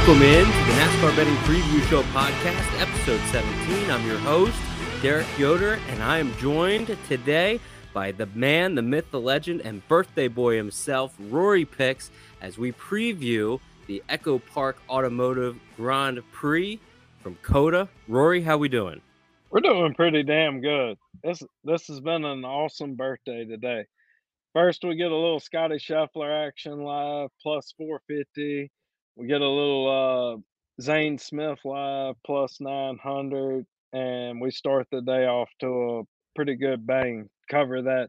Welcome in to the NASCAR Betting Preview Show podcast, episode 17. I'm your host, Derek Yoder, and I am joined today by the man, the myth, the legend, and birthday boy himself, Rory Picks, as we preview the EchoPark Automotive Grand Prix from COTA. Rory, how are we doing? We're doing pretty damn good. This this has been an awesome birthday today. First, we get a little Scottie Scheffler action live plus 450. We get a little uh, Zane Smith live plus 900, and we start the day off to a pretty good bang. Cover that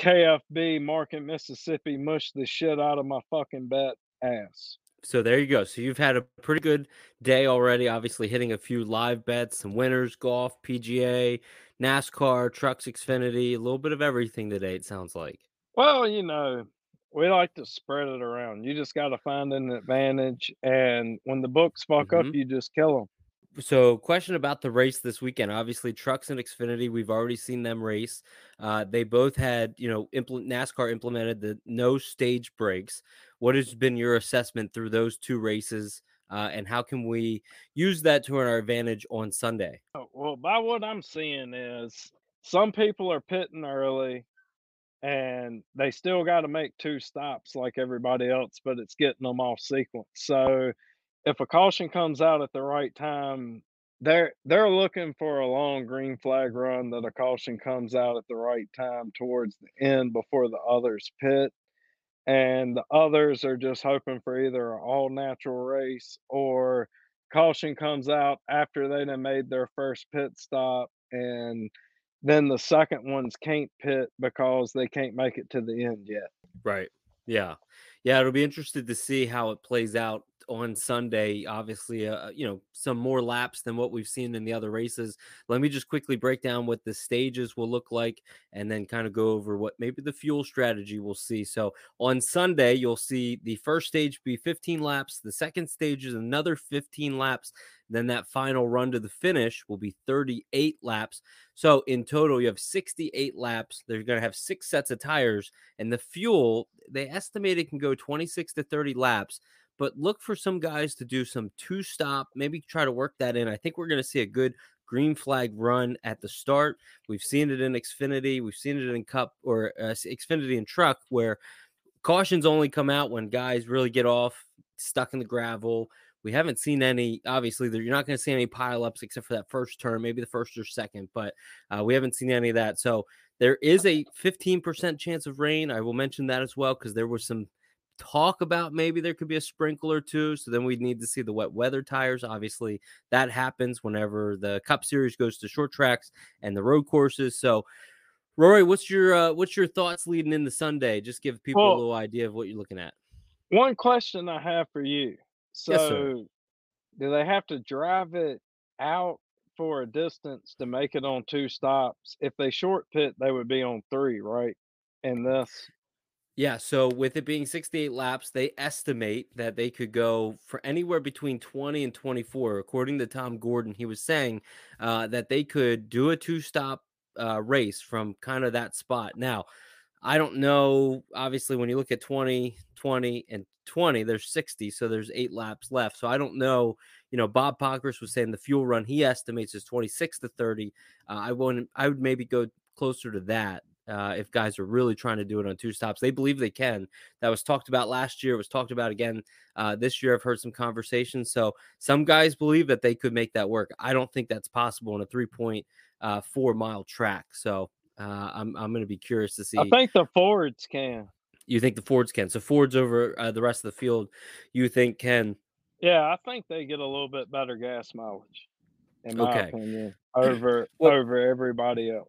KFB Market, Mississippi, mush the shit out of my fucking bet ass. So there you go. So you've had a pretty good day already. Obviously, hitting a few live bets, some winners, golf, PGA, NASCAR, trucks, Xfinity, a little bit of everything today. It sounds like. Well, you know, we like to spread it around. You just got to find an advantage, and when the books fuck mm-hmm. up, you just kill them. So, question about the race this weekend. Obviously, trucks and Xfinity, we've already seen them race. Uh, they both had, you know, impl- NASCAR implemented the no stage breaks. What has been your assessment through those two races, uh, and how can we use that to our advantage on Sunday? Oh, well, by what I'm seeing is some people are pitting early, and they still got to make two stops like everybody else, but it's getting them off sequence. So if a caution comes out at the right time, they're they're looking for a long green flag run that a caution comes out at the right time towards the end before the others pit. And the others are just hoping for either an all natural race or caution comes out after they have made their first pit stop and then the second ones can't pit because they can't make it to the end yet. Right. Yeah. Yeah, it'll be interesting to see how it plays out on Sunday. Obviously, uh, you know, some more laps than what we've seen in the other races. Let me just quickly break down what the stages will look like and then kind of go over what maybe the fuel strategy we'll see. So on Sunday, you'll see the first stage be 15 laps, the second stage is another 15 laps. Then that final run to the finish will be 38 laps. So in total, you have 68 laps. They're going to have six sets of tires, and the fuel they estimate it can go 26 to 30 laps but look for some guys to do some two stop, maybe try to work that in. I think we're going to see a good green flag run at the start. We've seen it in Xfinity, we've seen it in Cup or uh, Xfinity and Truck where cautions only come out when guys really get off stuck in the gravel. We haven't seen any. Obviously, you're not going to see any pileups except for that first turn, maybe the first or second, but uh, we haven't seen any of that. So there is a 15% chance of rain. I will mention that as well because there was some talk about maybe there could be a sprinkle or two. So then we need to see the wet weather tires. Obviously, that happens whenever the Cup Series goes to short tracks and the road courses. So, Rory, what's your uh, what's your thoughts leading into Sunday? Just give people well, a little idea of what you're looking at. One question I have for you. So, yes, do they have to drive it out for a distance to make it on two stops? If they short pit, they would be on three, right? And this yeah, so with it being 68 laps, they estimate that they could go for anywhere between 20 and 24. According to Tom Gordon, he was saying uh, that they could do a two stop uh, race from kind of that spot. Now, I don't know. Obviously, when you look at 20, 20, and 20, there's 60, so there's eight laps left. So I don't know. You know, Bob Pockrass was saying the fuel run he estimates is 26 to 30. Uh, I wouldn't. I would maybe go closer to that uh, if guys are really trying to do it on two stops. They believe they can. That was talked about last year. was talked about again uh, this year. I've heard some conversations. So some guys believe that they could make that work. I don't think that's possible in a three point uh, four mile track. So uh, I'm I'm going to be curious to see. I think the Fords can. You think the Fords can? So Fords over uh, the rest of the field, you think can? Yeah, I think they get a little bit better gas mileage, in my okay. opinion, over well, over everybody else.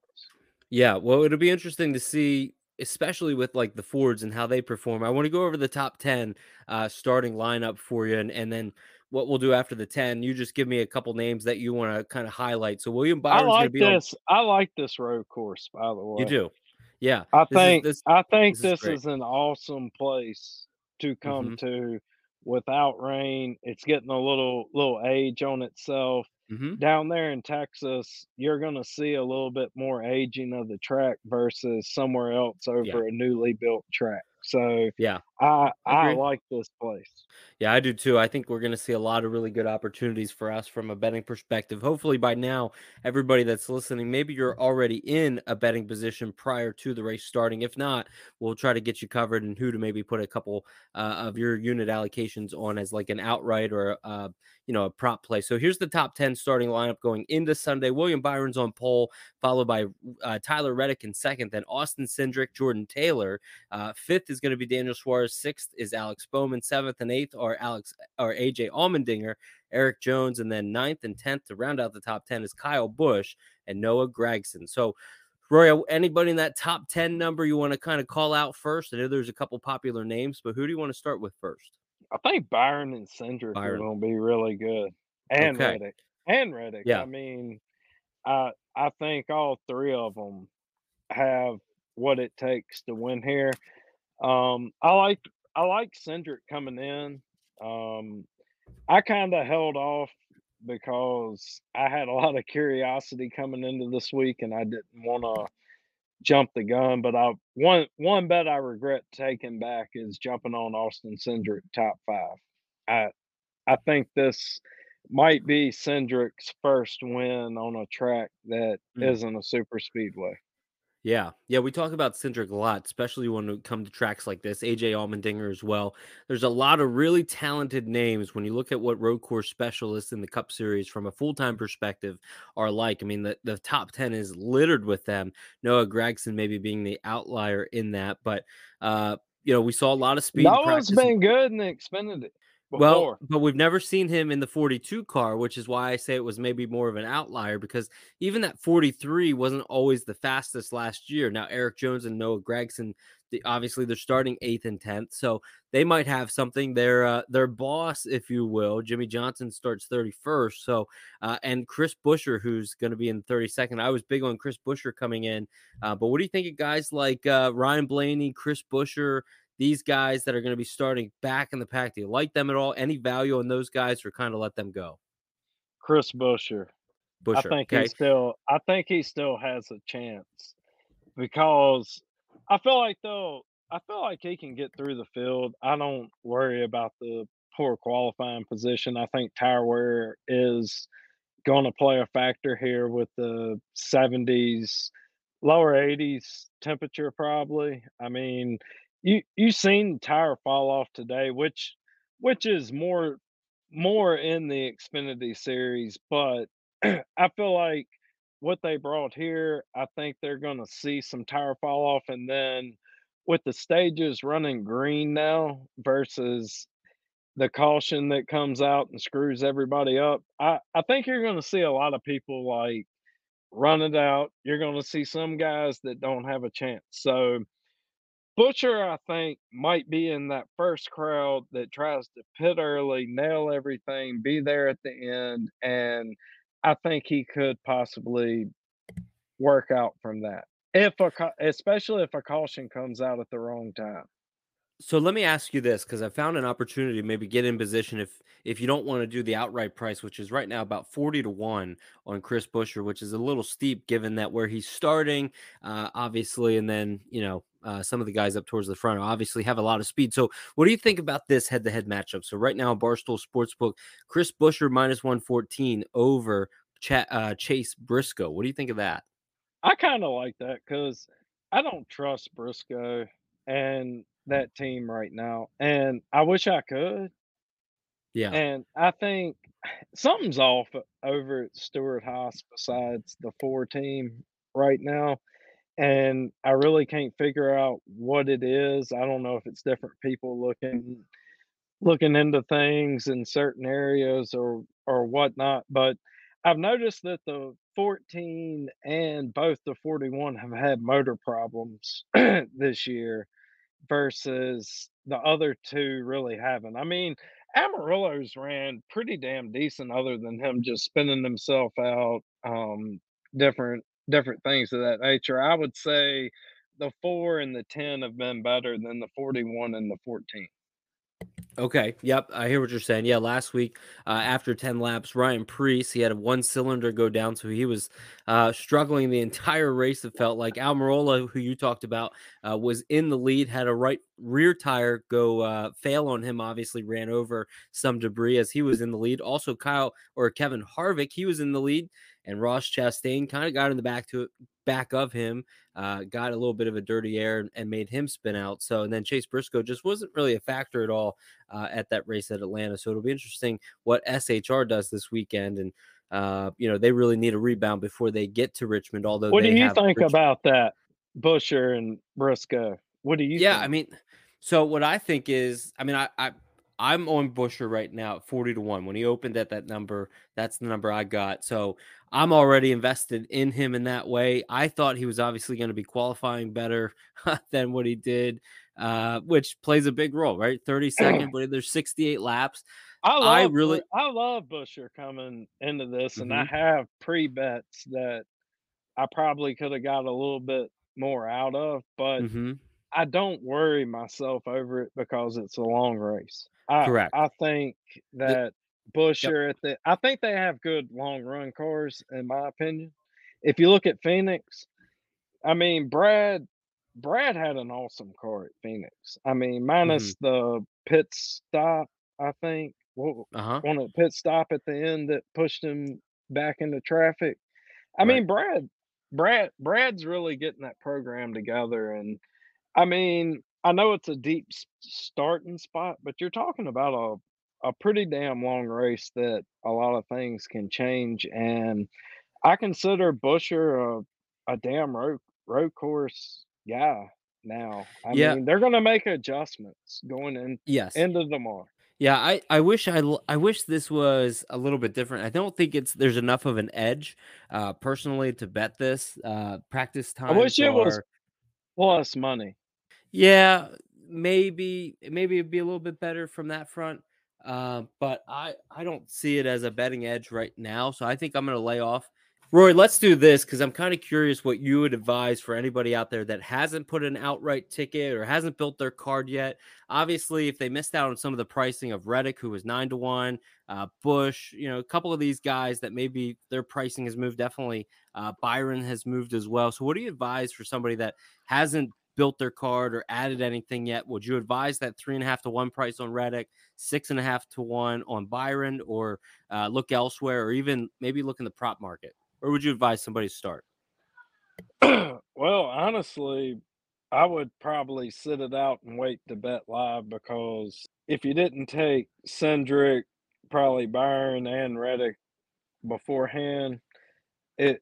Yeah, well, it'll be interesting to see, especially with like the Fords and how they perform. I want to go over the top 10 uh, starting lineup for you, and, and then what we'll do after the 10. You just give me a couple names that you want to kind of highlight. So, William Byron's gonna be. I like this. On... I like this road course, by the way. You do. Yeah. I think is, this, I think this, this is, is, an awesome place to come mm-hmm. to without rain. It's getting a little little age on itself. Mm-hmm. Down there in Texas, you're going to see a little bit more aging of the track versus somewhere else over yeah. a newly built track. So yeah, I I I agree. like this place. Yeah, I do too. I think we're going to see a lot of really good opportunities for us from a betting perspective. Hopefully, by now, everybody that's listening, maybe you're already in a betting position prior to the race starting. If not, we'll try to get you covered and who to maybe put a couple uh, of your unit allocations on as like an outright or uh, you know a prop play. So here's the top ten starting lineup going into Sunday. William Byron's on pole, followed by uh, Tyler Reddick in second, then Austin Cindric, Jordan Taylor. Uh, fifth is going to be Daniel Suarez. Sixth is Alex Bowman. Seventh and eighth are Alex or AJ Allmendinger, Erik Jones, and then ninth and tenth to round out the top ten is Kyle Busch and Noah Gragson. So. Roy, anybody in that top 10 number you want to kind of call out first? I know there's a couple popular names, but who do you want to start with first? I think Byron and Cindric are gonna be really good, and Okay. Reddick, and Reddick. Yeah. I mean, I I think all three of them have what it takes to win here. Um, I like I like Cindric coming in. Um, I kind of held off because I had a lot of curiosity coming into this week, and I didn't want to jump the gun. But I one one bet I regret taking back is jumping on Austin Cindric top five. I I think this might be Cindric's first win on a track that Mm. not a super speedway. Yeah, yeah, we talk about Cindric a lot, especially when we come to tracks like this. AJ Allmendinger as well. There's a lot of really talented names when you look at what road course specialists in the Cup Series from a full time perspective are like. I mean, the, the top 10 is littered with them. Noah Gragson maybe being the outlier in that, but, uh, you know, we saw a lot of speed. Noah's practice. been good in the Xfinity before. Well, but we've never seen him in the 42 car, which is why I say it was maybe more of an outlier because even that 43 wasn't always the fastest last year. Now, Erik Jones and Noah Gragson, the, obviously they're starting eighth and 10th, so they might have something. Their uh, their boss, if you will, Jimmie Johnson starts 31st. So, uh, and Chris Buescher, who's going to be in 32nd. I was big on Chris Buescher coming in, uh, but what do you think of guys like uh, Ryan Blaney, Chris Buescher? These guys that are going to be starting back in the pack. Do you like them at all? Any value on those guys, or kind of let them go? Chris Buescher. Buescher. I think okay. he still. I think he still has a chance because I feel like though I feel like he can get through the field. I don't worry about the poor qualifying position. I think tire wear is going to play a factor here with the 70s, lower 80s temperature probably. I mean, you you seen tire fall off today, which which is more more in the Xfinity series, but I feel like what they brought here, I think they're gonna see some tire fall off, and then with the stages running green now versus the caution that comes out and screws everybody up, I I think you're gonna see a lot of people like run it out. You're gonna see some guys that don't have a chance. So Buescher, I think, might be in that first crowd that tries to pit early, nail everything, be there at the end, and I think he could possibly work out from that. If a especially if a caution comes out at the wrong time. So let me ask you this because I found an opportunity to maybe get in position if if you don't want to do the outright price, which is right now about 40 to 1 on Chris Buescher, which is a little steep given that where he's starting, uh, obviously, and then you know uh, some of the guys up towards the front obviously have a lot of speed. So, what do you think about this head to head matchup? So, right now, Barstool Sportsbook, Chris Buescher minus 114 over Ch- uh, Chase Briscoe. What do you think of that? I kind of like that because I don't trust Briscoe and that team right now, and I wish I could. Yeah. And I think something's off over at Stewart-Haas besides the four team right now. And I really can't figure out what it is. I don't know if it's different people looking looking into things in certain areas or or whatnot. But I've noticed that the 14 and both the 41 have had motor problems this year versus the other two really haven't. I mean, Almirola's ran pretty damn decent other than him just spinning himself out, um, different different things of that nature. I would say the 4 and the 10 have been better than the 41 and the 14. Okay. Yep. I hear what you're saying. Yeah. Last week, uh, after 10 laps, Ryan Preece, he had a one cylinder go down. So he was uh, struggling the entire race. It felt like Almirola, who you talked about, uh, was in the lead, had a right rear tire go uh, fail on him, obviously ran over some debris as he was in the lead. Also, Kyle or Kevin Harvick, he was in the lead and Ross Chastain kind of got in the back to back of him, uh, got a little bit of a dirty air and made him spin out. So and then Chase Briscoe just wasn't really a factor at all uh, at that race at Atlanta. So it'll be interesting what SHR does this weekend and. Uh, you know, they really need a rebound before they get to Richmond. Although, what do you think Richmond. about that, Buescher and Briscoe? What do you? Yeah, think? I mean, so what I think is, I mean, I, I I'm on Buescher right now at 40 to 1. When he opened at that number, that's the number I got. So I'm already invested in him in that way. I thought he was obviously going to be qualifying better than what he did, uh, which plays a big role, right? 32nd, but there's 68 laps. I, love, I really, I love Buescher coming into this, and I Mhm. have pre bets that I probably could have got a little bit more out of, but mhm, I don't worry myself over it because it's a long race. I correct. I think that Buescher at the I think they have good long run cars in my opinion. If you look at Phoenix, I mean Brad Brad had an awesome car at Phoenix. I mean minus the pit stop, I think. What Uh huh. on a pit stop at the end that pushed him back into traffic. I Right. mean Brad Brad Brad's really getting that program together and I mean, I know it's a deep s- starting spot, but you're talking about a a pretty damn long race that a lot of things can change. And I consider Buescher a, a damn road road course guy now. I Yeah. mean, they're gonna make adjustments going in Yes. into tomorrow. Yeah, I, I wish I I wish this was a little bit different. I don't think it's there's enough of an edge, uh, personally, to bet this. Uh, practice time. I wish times it was plus money. Yeah, maybe maybe it'd be a little bit better from that front. Uh, but I I don't see it as a betting edge right now, so I think I'm gonna lay off. Roy, let's do this because I'm kind of curious what you would advise for anybody out there that hasn't put an outright ticket or hasn't built their card yet. Obviously, if they missed out on some of the pricing of Reddick, who was nine to one, uh, Busch, you know, a couple of these guys that maybe their pricing has moved. Definitely, uh, Byron has moved as well. So, what do you advise for somebody that hasn't built their card or added anything yet? Would you advise that three and a half to one price on Reddick, six and a half to one on Byron, or uh, look elsewhere, or even maybe look in the prop market? Where would you advise somebody to start? well, honestly, I would probably sit it out and wait to bet live because if you didn't take Cindric, probably Byron and Reddick beforehand, it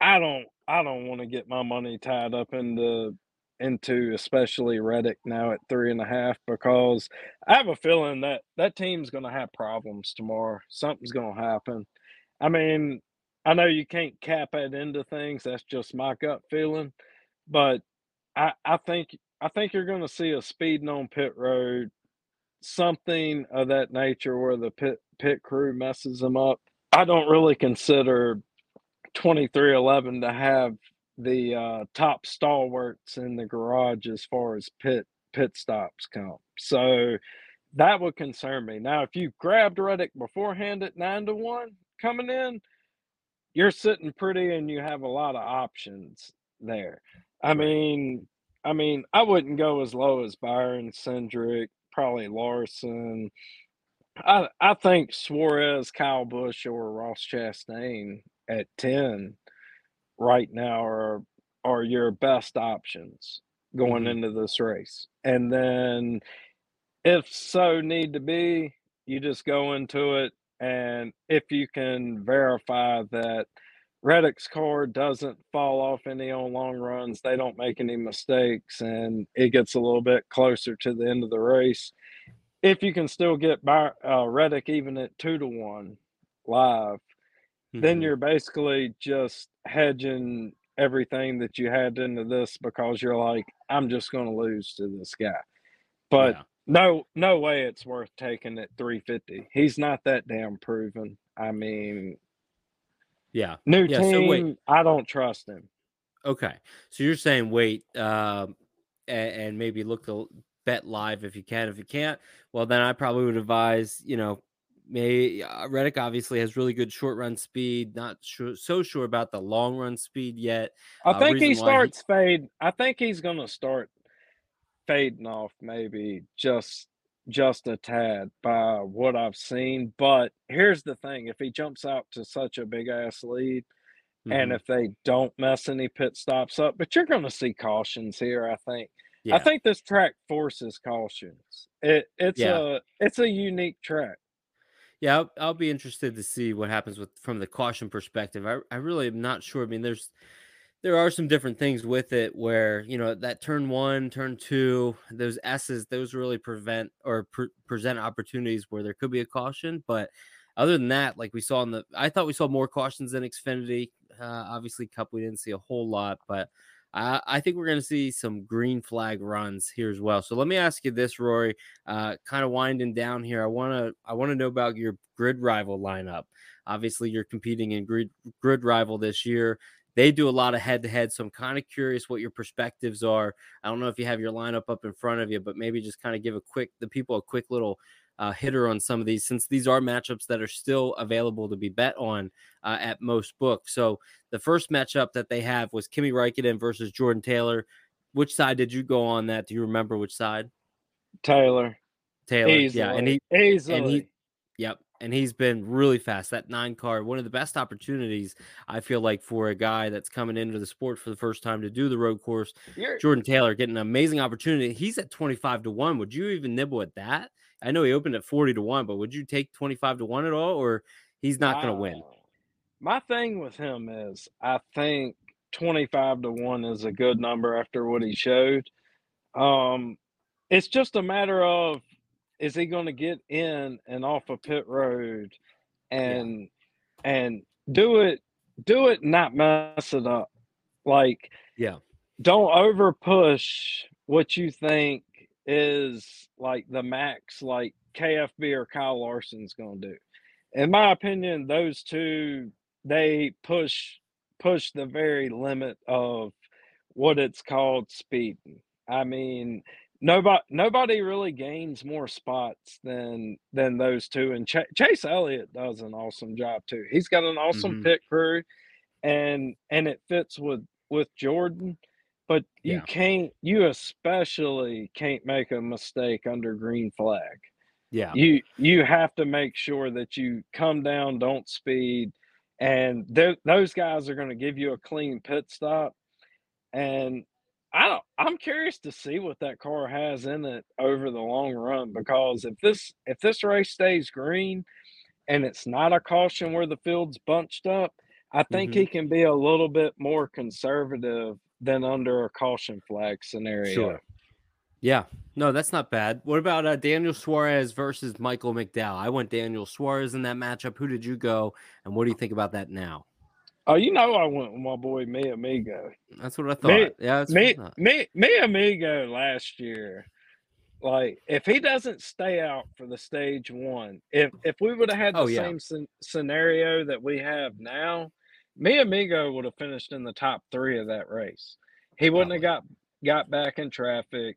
I don't I don't want to get my money tied up into into especially Reddick now at three and a half because I have a feeling that that team's going to have problems tomorrow. Something's going to happen. I mean, I know you can't cap it into things. That's just my gut feeling, but I I think I think you're going to see a speeding on pit road, something of that nature where the pit pit crew messes them up. I don't really consider 23XI to have the uh, top stalwarts in the garage as far as pit pit stops come. So that would concern me. Now, if you grabbed Reddick beforehand at nine to one coming in, you're sitting pretty and you have a lot of options there. I mean, I mean, I wouldn't go as low as Byron, Cindric, probably Larson. I I think Suarez, Kyle Busch, or Ross Chastain at ten right now are are your best options going Mhm. into this race. And then if so need to be, you just go into it and if you can verify that Reddick's car doesn't fall off any on long runs, they don't make any mistakes, and it gets a little bit closer to the end of the race. If you can still get by uh, Reddick even at two to one live, then Mhm. you're basically just hedging everything that you had into this because you're like, I'm just going to lose to this guy. But yeah. no, no way it's worth taking at 350. He's not that damn proven. I mean, Yeah. new Yeah, team, so wait. I don't trust him. Okay. So you're saying wait, um, and, and maybe look to bet live if you can. If you can't, well, then I probably would advise, you know, may uh, Reddick obviously has really good short run speed. Not sure, so sure about the long run speed yet. I uh, think he starts he... fade. I think he's going to start fading off maybe just just a tad by what I've seen. But here's the thing: if he jumps out to such a big ass lead, mm-hmm. and if they don't mess any pit stops up, but you're going to see cautions here. I think. Yeah. I think this track forces cautions. It it's yeah. a it's a unique track. Yeah, I'll, I'll, be interested to see what happens with from the caution perspective. I, I really am not sure. I mean, there's there are some different things with it where you know that turn one, turn two, those S's, those really prevent or pre- present opportunities where there could be a caution. But other than that, like we saw in the, I thought we saw more cautions than Xfinity. Uh, obviously, Cup we didn't see a whole lot, but I, I think we're going to see some green flag runs here as well. So let me ask you this, Rory. Uh, kind of winding down here. I want to I want to know about your grid rival lineup. Obviously, you're competing in grid grid rival this year. They do a lot of head to head, so I'm kind of curious what your perspectives are. I don't know if you have your lineup up in front of you, but maybe just kind of give a quick the people a quick little uh, hitter on some of these since these are matchups that are still available to be bet on uh, at most books. So the first matchup that they have was Kimi Räikkönen versus Jordan Taylor. Which side did you go on that? Do you remember which side? Taylor. Taylor. Easily. Yeah, and he Easily. and he Yep, and he's been really fast. That nine car, one of the best opportunities I feel like for a guy that's coming into the sport for the first time to do the road course. You're, Jordan Taylor getting an amazing opportunity. He's at twenty five to one. Would you even nibble at that? I know he opened at 40 to 1, but would you take 25 to 1 at all or he's not going to win? My thing with him is I think 25 to 1 is a good number after what he showed. Um it's just a matter of is he going to get in and off a of pit road and yeah. and do it do it not mess it up. Like yeah. Don't over push what you think is like the max like KFB or Kyle Larson's going to do. In my opinion, those two they push push the very limit of what it's called speeding. I mean, nobody nobody really gains more spots than than those two and Ch- Chase Elliott does an awesome job too. He's got an awesome mm-hmm. pit crew and and it fits with with Jordan but you yeah. can't you especially can't make a mistake under green flag yeah you you have to make sure that you come down don't speed and those guys are going to give you a clean pit stop and i don't i'm curious to see what that car has in it over the long run because if this if this race stays green and it's not a caution where the field's bunched up i think mm-hmm. he can be a little bit more conservative than under a caution flag scenario. Sure. Yeah, no, that's not bad. What about uh, Daniel Suarez versus Michael McDowell? I went Daniel Suarez in that matchup. Who did you go, and what do you think about that now? Oh, you know I went with my boy Me Amigo. That's what I thought. Me, yeah, me, me, me Amigo last year. Like if he doesn't stay out for the stage one, if if we would have had the oh, yeah. same scenario that we have now, me amigo would have finished in the top three of that race. He wouldn't have got got back in traffic.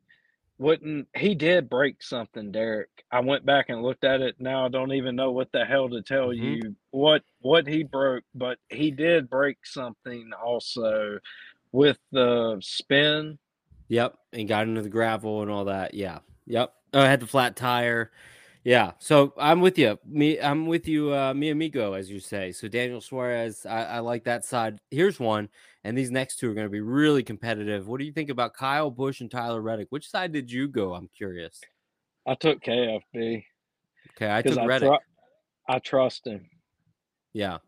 Wouldn't he did break something, Derek? I went back and looked at it. Now I don't even know what the hell to tell mm-hmm. you what what he broke, but he did break something also with the spin. Yep, and got into the gravel and all that. Yeah, yep. Oh, I had the flat tire. Yeah, so I'm with you. Me, I'm with you. Uh, mi amigo, as you say. So Daniel Suarez, I, I like that side. Here's one, and these next two are going to be really competitive. What do you think about Kyle Busch and Tyler Reddick? Which side did you go? I'm curious. I took KFB. Okay, I took I Reddick. Tr- I trust him. Yeah,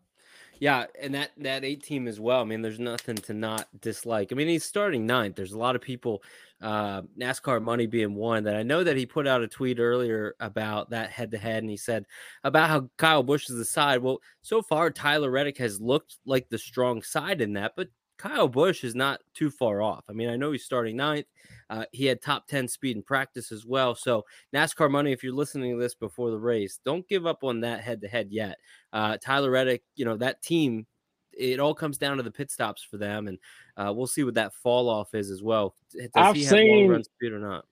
yeah, and that that eight team as well. I mean, there's nothing to not dislike. I mean, he's starting ninth. There's a lot of people, uh, NASCAR money being one. That I know that he put out a tweet earlier about that head to head, and he said about how Kyle Busch is the side. Well, so far Tyler Reddick has looked like the strong side in that, but Kyle Busch is not too far off. I mean, I know he's starting ninth. Uh, he had top 10 speed in practice as well. So, NASCAR money, if you're listening to this before the race, don't give up on that head to head yet. Uh, Tyler Reddick, you know, that team, it all comes down to the pit stops for them. And uh, we'll see what that fall off is as well. Does I've seen, run speed or not?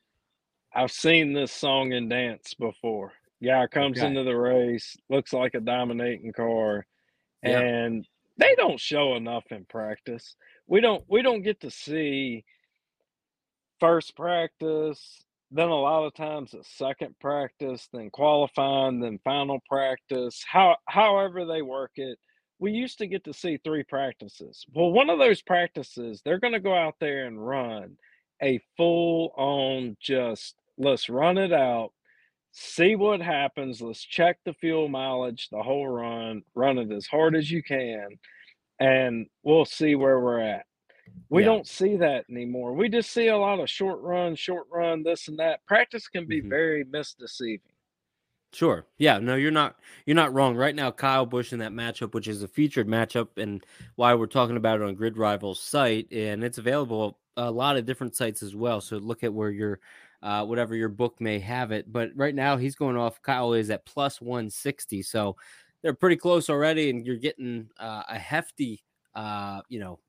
I've seen this song and dance before. Guy comes Okay. into the race, looks like a dominating car, Yeah. and they don't show enough in practice. We don't we don't get to see first practice, then a lot of times a second practice, then qualifying, then final practice. How however they work it. We used to get to see three practices. Well, one of those practices, they're going to go out there and run a full on just let's run it out, see what happens, let's check the fuel mileage, the whole run, run it as hard as you can, and we'll see where we're at. We Yeah. don't see that anymore. We just see a lot of short run, short run, this and that. Practice can be Mhm. very misdeceiving. Sure. Yeah. No, you're not. You're not wrong. Right now, Kyle Busch in that matchup, which is a featured matchup, and why we're talking about it on Grid Rivals site, and it's available a lot of different sites as well. So look at where your, uh, whatever your book may have it. But right now, he's going off. Kyle is at plus one sixty. So they're pretty close already, and you're getting uh, a hefty, uh, you know,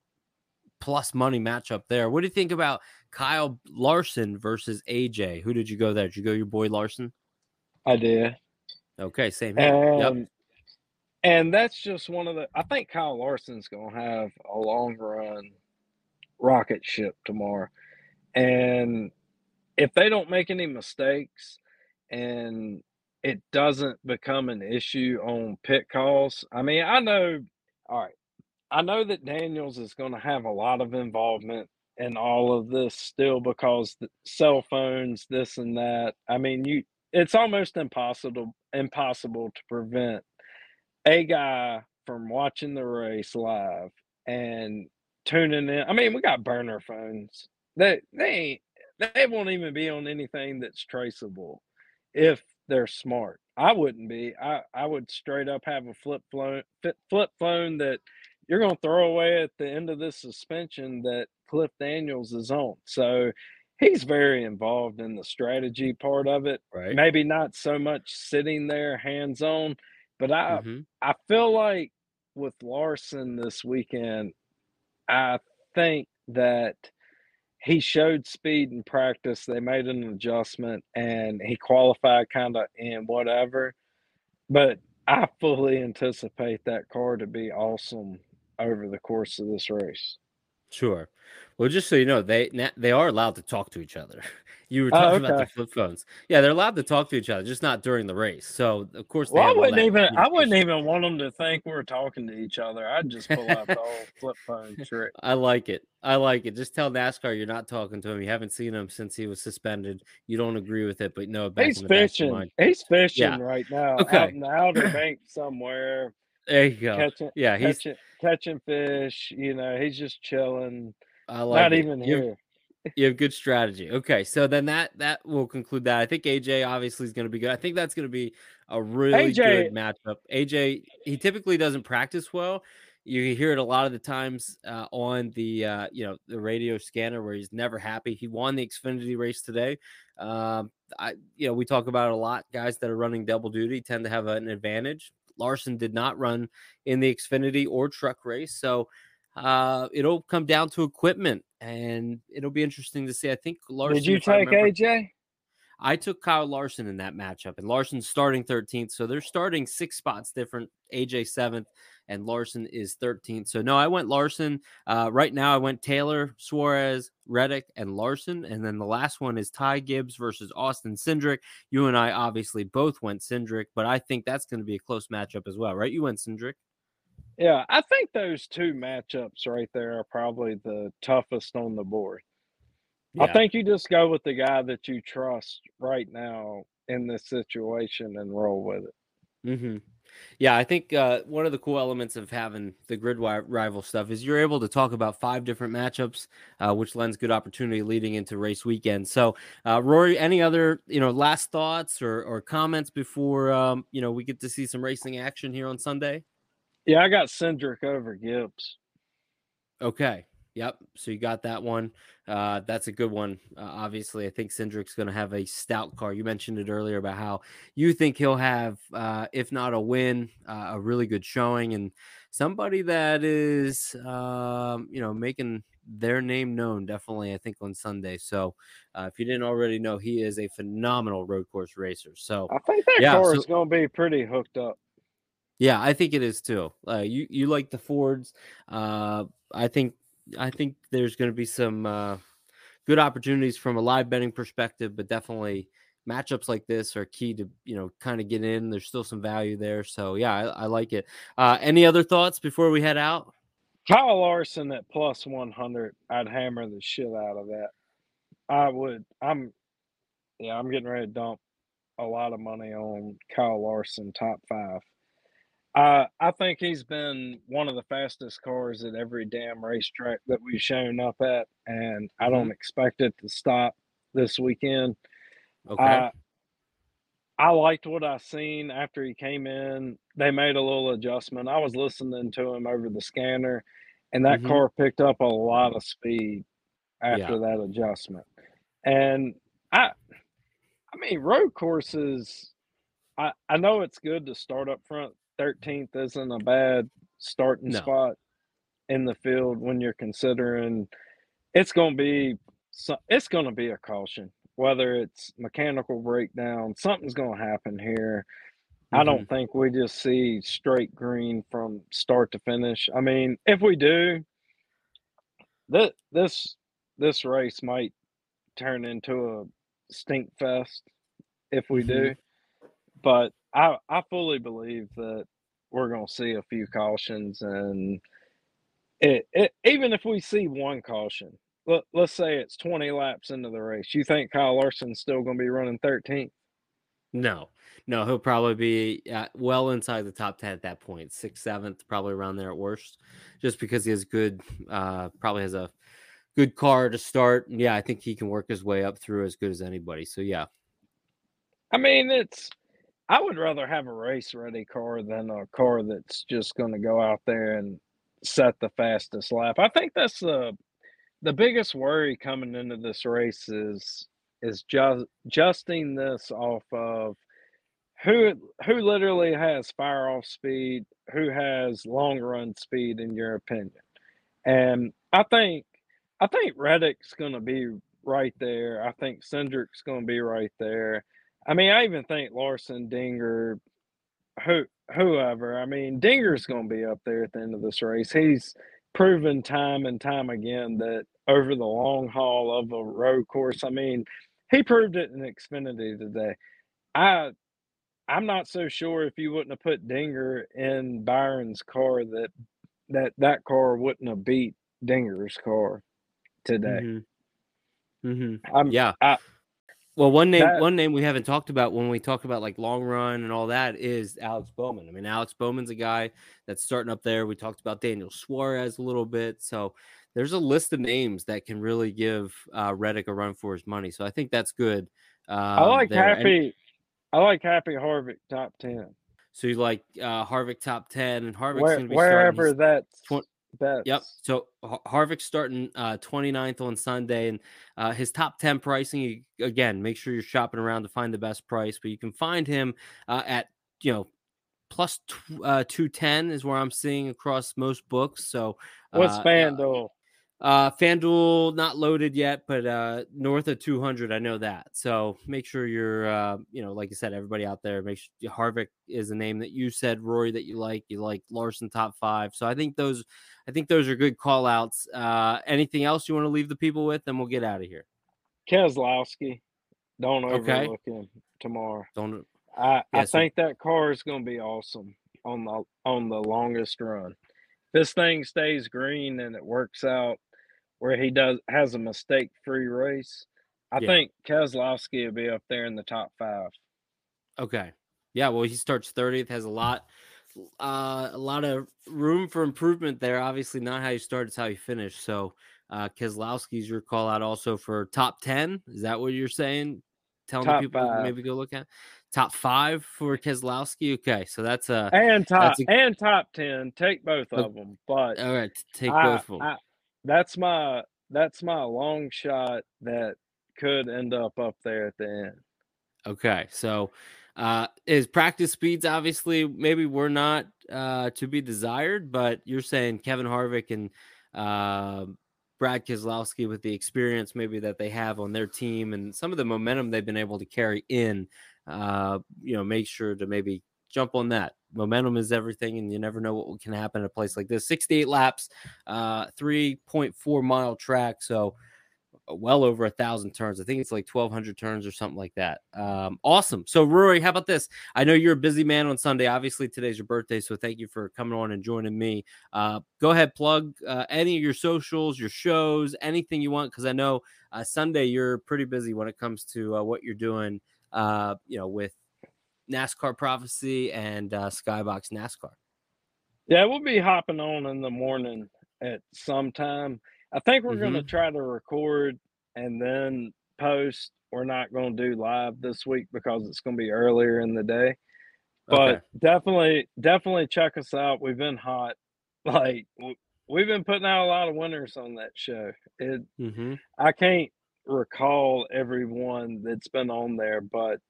plus money matchup there. What do you think about Kyle Larson versus AJ? Who did you go there? Did you go your boy Larson? I did. Okay, same here. Yep. And and that's just one of the I think Kyle Larson's gonna have a long run rocket ship tomorrow. And if they don't make any mistakes and it doesn't become an issue on pit calls, I mean, I know all right. I know that Daniels is going to have a lot of involvement in all of this still because cell phones, this and that. I mean, you it's almost impossible impossible to prevent a guy from watching the race live and tuning in. I mean, we got burner phones. They they ain't they won't even be on anything that's traceable if they're smart. I wouldn't be. I I would straight up have a flip phone flip phone that you're going to throw away at the end of this suspension that Cliff Daniels is on. So he's very involved in the strategy part of it. Right. Maybe not so much sitting there hands on, but I Mhm. I feel like with Larson this weekend, I think that he showed speed in practice. They made an adjustment and he qualified kind of in whatever. But I fully anticipate that car to be awesome over the course of this race. Sure. Well, just so you know, they they are allowed to talk to each other. You were Oh, talking about the flip phones. Yeah, they're allowed to talk to each other, just not during the race. So of course they Well, I wouldn't even I wouldn't even want them to think we're talking to each other. I'd just pull out the old flip phone trick. I like it. I like it. Just tell NASCAR you're not talking to him. You haven't seen him since he was suspended. You don't agree with it, but no, back He's in the back of your fishing. He's fishing Yeah. right now Okay. out in the Outer Banks somewhere, There you go. catching Yeah, he's. catching catching fish. You know, he's just chilling. I like Not it. even You here. You have good strategy. Okay, so then that that will conclude that. I think AJ obviously is going to be good. I think that's going to be a really AJ good matchup. AJ he typically doesn't practice well. You hear it a lot of the times uh, on the uh, you know the radio scanner where he's never happy. He won the Xfinity race today. Um, I you know we talk about it a lot. Guys that are running double duty tend to have an advantage. Larson did not run in the Xfinity or truck race, so uh, it'll come down to equipment, and it'll be interesting to see. I think Larson. Did you take remember- AJ? I took Kyle Larson in that matchup, and Larson's starting 13th. So they're starting six spots different. AJ seventh, and Larson is 13th. So no, I went Larson. Uh, right now, I went Taylor, Suarez, Reddick, and Larson. And then the last one is Ty Gibbs versus Austin Cindric. You and I obviously both went Cindric, but I think that's going to be a close matchup as well, right? You went Cindric. Yeah, I think those two matchups right there are probably the toughest on the board. I think you just go with the guy that you trust right now in this situation and roll with it. hmm Yeah, I think uh, one of the cool elements of having the grid rival stuff is you're able to talk about five different matchups, uh, which lends good opportunity leading into race weekend. So, uh, Rory, any other you know last thoughts or, or comments before um, you know we get to see some racing action here on Sunday? Yeah, I got Cindric over Gibbs. Okay, Yep. So you got that one. Uh, that's a good one. Uh, obviously, I think Cindric's going to have a stout car. You mentioned it earlier about how you think he'll have, uh, if not a win, uh, a really good showing, and somebody that is, um, you know, making their name known. Definitely, I think on Sunday. So, uh, if you didn't already know, he is a phenomenal road course racer. So I think that Yeah, car so- is going to be pretty hooked up. Yeah, I think it is too. Uh, you you like the Fords. Uh, I think I think there's going to be some uh, good opportunities from a live betting perspective, but definitely matchups like this are key to you know kind of get in. There's still some value there, so yeah, I, I like it. Uh, any other thoughts before we head out? Kyle Larson at plus 100, I'd hammer the shit out of that. I would. I'm, yeah, I'm getting ready to dump a lot of money on Kyle Larson top five. Uh, I think he's been one of the fastest cars at every damn racetrack that we've shown up at, and I don't expect it to stop this weekend. Okay. I I liked what I seen after he came in. They made a little adjustment. I was listening to him over the scanner, and that Mhm. car picked up a lot of speed after Yeah. that adjustment. And I, I mean, road courses. I I know it's good to start up front. Thirteenth isn't a bad starting No. spot in the field when you're considering it's going to be it's going to be a caution whether it's mechanical breakdown something's going to happen here i Mm-hmm. don't think we just see straight green from start to finish i mean if we do this this this race might turn into a stink fest if we do but i i fully believe that we're going to see a few cautions and it, it even if we see one caution let, let's say it's 20 laps into the race you think kyle larson's still going to be running 13th No, no, he'll probably be uh, well inside the top 10 at that point, sixth, seventh, probably around there at worst, just because he has good, uh, probably has a good car to start. Yeah, I think he can work his way up through as good as anybody. So yeah, i mean it's i would rather have a race ready car than a car that's just going to go out there and set the fastest lap i think that's the the biggest worry coming into this race is is just justing this off of who who literally has fire off speed, who has long run speed in your opinion. And I think I think Reddick's gonna be right there. I think Cindric's gonna be right there. I mean, I even think Larson, Dinger, who whoever. I mean, Dinger's gonna be up there at the end of this race. He's proven time and time again that over the long haul of a road course, I mean, he proved it in Xfinity today. I I'm not so sure if you wouldn't have put Dinger in Byron's car that that that car wouldn't have beat Dinger's car today. Mhm. Mhm. I'm yeah. I- well, one name that, one name we haven't talked about when we talk about like long run and all that is Alex Bowman. I mean, Alex Bowman's a guy that's starting up there. We talked about Daniel Suarez a little bit, so there's a list of names that can really give uh, Reddick a run for his money. So I think that's good. Uh, I um, like there. Happy. And, I like Happy Harvick top ten. So you like uh, Harvick top ten, and Harvick's Where, gonna be wherever that's 20, bets. Yep. So Harvick's starting uh, 29th on Sunday, and uh, his top 10 pricing, again, make sure you're shopping around to find the best price, but you can find him uh, at, you know, plus t- uh, 210 is where I'm seeing across most books. So what's uh, FanDuel? Uh, FanDuel not loaded yet, but uh, north of 200, I know that. So make sure you're, uh, you know, like I said, everybody out there, make sure Harvick is a name that you said, Rory, that you like. You like Larson top five. So I think those I think those are good call outs. Uh anything else you want to leave the people with, and we'll get out of here. Keselowski. Don't Okay. overlook him tomorrow. Don't I, Yeah, I so- think that car is going to be awesome on the on the longest run. This thing stays green and it works out where he does has a mistake free race. I Yeah. think Keselowski will be up there in the top five. okay. Yeah, well, he starts 30th, has a lot uh a lot of room for improvement there. Obviously, not how you start, it's how you finish. So uh Keselowski's your call out also for top 10. Is that what you're saying? Telling Top people five. maybe go look at top five for Keselowski. Okay, so that's uh And top a- and top ten. Take both of them, but all right. Take I, both of them. I, that's my that's my long shot that could end up up there at the end. Okay, so uh, is practice speeds obviously maybe we're not uh, to be desired, but you're saying Kevin Harvick and uh, Brad Keselowski with the experience maybe that they have on their team and some of the momentum they've been able to carry in, uh, you know, make sure to maybe jump on that. Momentum is everything, and you never know what can happen at a place like this. 68 laps, uh, 3.4 mile track. So well over a thousand turns. I think it's like 1200 turns or something like that. Um, awesome. So, Rory, how about this? I know you're a busy man on Sunday. Obviously, today's your birthday. So, thank you for coming on and joining me. Uh, go ahead, plug uh, any of your socials, your shows, anything you want, because I know uh, Sunday you're pretty busy when it comes to uh, what you're doing, uh, you know, with NASCAR Prophecy and uh, Skybox NASCAR. Yeah, we'll be hopping on in the morning at some time. I think we're mm-hmm. going to try to record and then post. We're not going to do live this week because it's going to be earlier in the day. But okay. definitely, definitely check us out. We've been hot. Like we've been putting out a lot of winners on that show. It, mm-hmm. I can't recall everyone that's been on there, but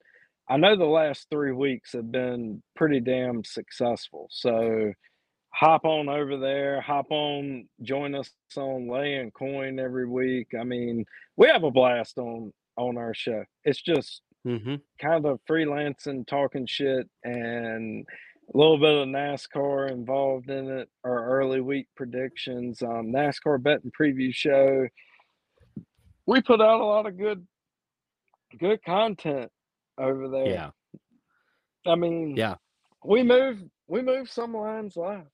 I know the last three weeks have been pretty damn successful. So hop on over there, hop on, join us on laying coin every week. I mean, we have a blast on on our show. It's just mm-hmm. kind of freelancing, talking shit, and a little bit of NASCAR involved in it. Our early week predictions, um, NASCAR betting preview show. We put out a lot of good, good content over there. Yeah. I mean, yeah, we move we move some lines live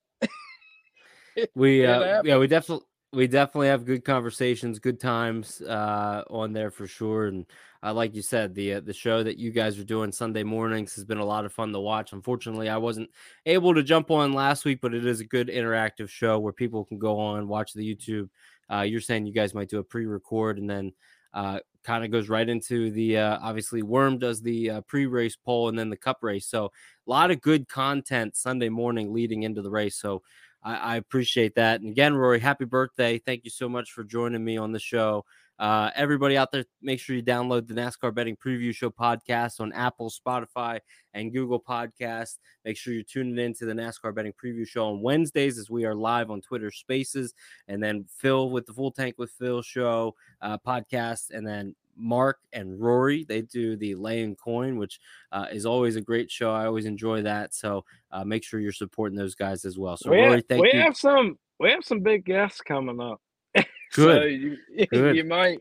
we uh, yeah, we definitely we definitely have good conversations, good times uh, on there for sure. And uh, like you said, the uh, the show that you guys are doing Sunday mornings has been a lot of fun to watch. Unfortunately, I wasn't able to jump on last week, but it is a good interactive show where people can go on watch the YouTube. Uh, you're saying you guys might do a pre-record and then uh, kind of goes right into the uh, obviously Worm does the uh, pre-race poll and then the Cup race. So a lot of good content Sunday morning leading into the race. So I, I, appreciate that. And again, Rory, happy birthday. Thank you so much for joining me on the show. Uh, everybody out there, make sure you download the NASCAR Betting Preview Show podcast on Apple, Spotify, and Google Podcasts. Make sure you're tuning in to the NASCAR Betting Preview Show on Wednesdays as we are live on Twitter Spaces. And then Phil with the Full Tank with Phil show uh, podcast. And then Mark and Rory. They do the laying coin, which uh, is always a great show. I always enjoy that. So uh, make sure you're supporting those guys as well. So we Rory, have, thank we you. have some we have some big guests coming up. Good. so you, Good. you might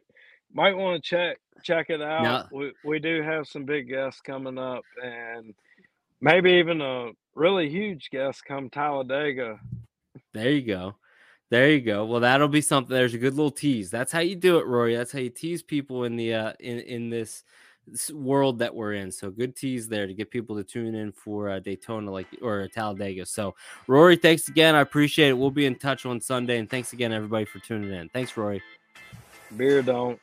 might want to check check it out. Now, we we do have some big guests coming up, and maybe even a really huge guest come Talladega. There you go. There you go. Well, that'll be something. There's a good little tease. That's how you do it, Rory. That's how you tease people in the uh in in this, this world that we're in. So good tease there to get people to tune in for uh, Daytona like or Talladega. So Rory, thanks again. I appreciate it. We'll be in touch on Sunday, and thanks again everybody for tuning in. Thanks, Rory. Beer don't.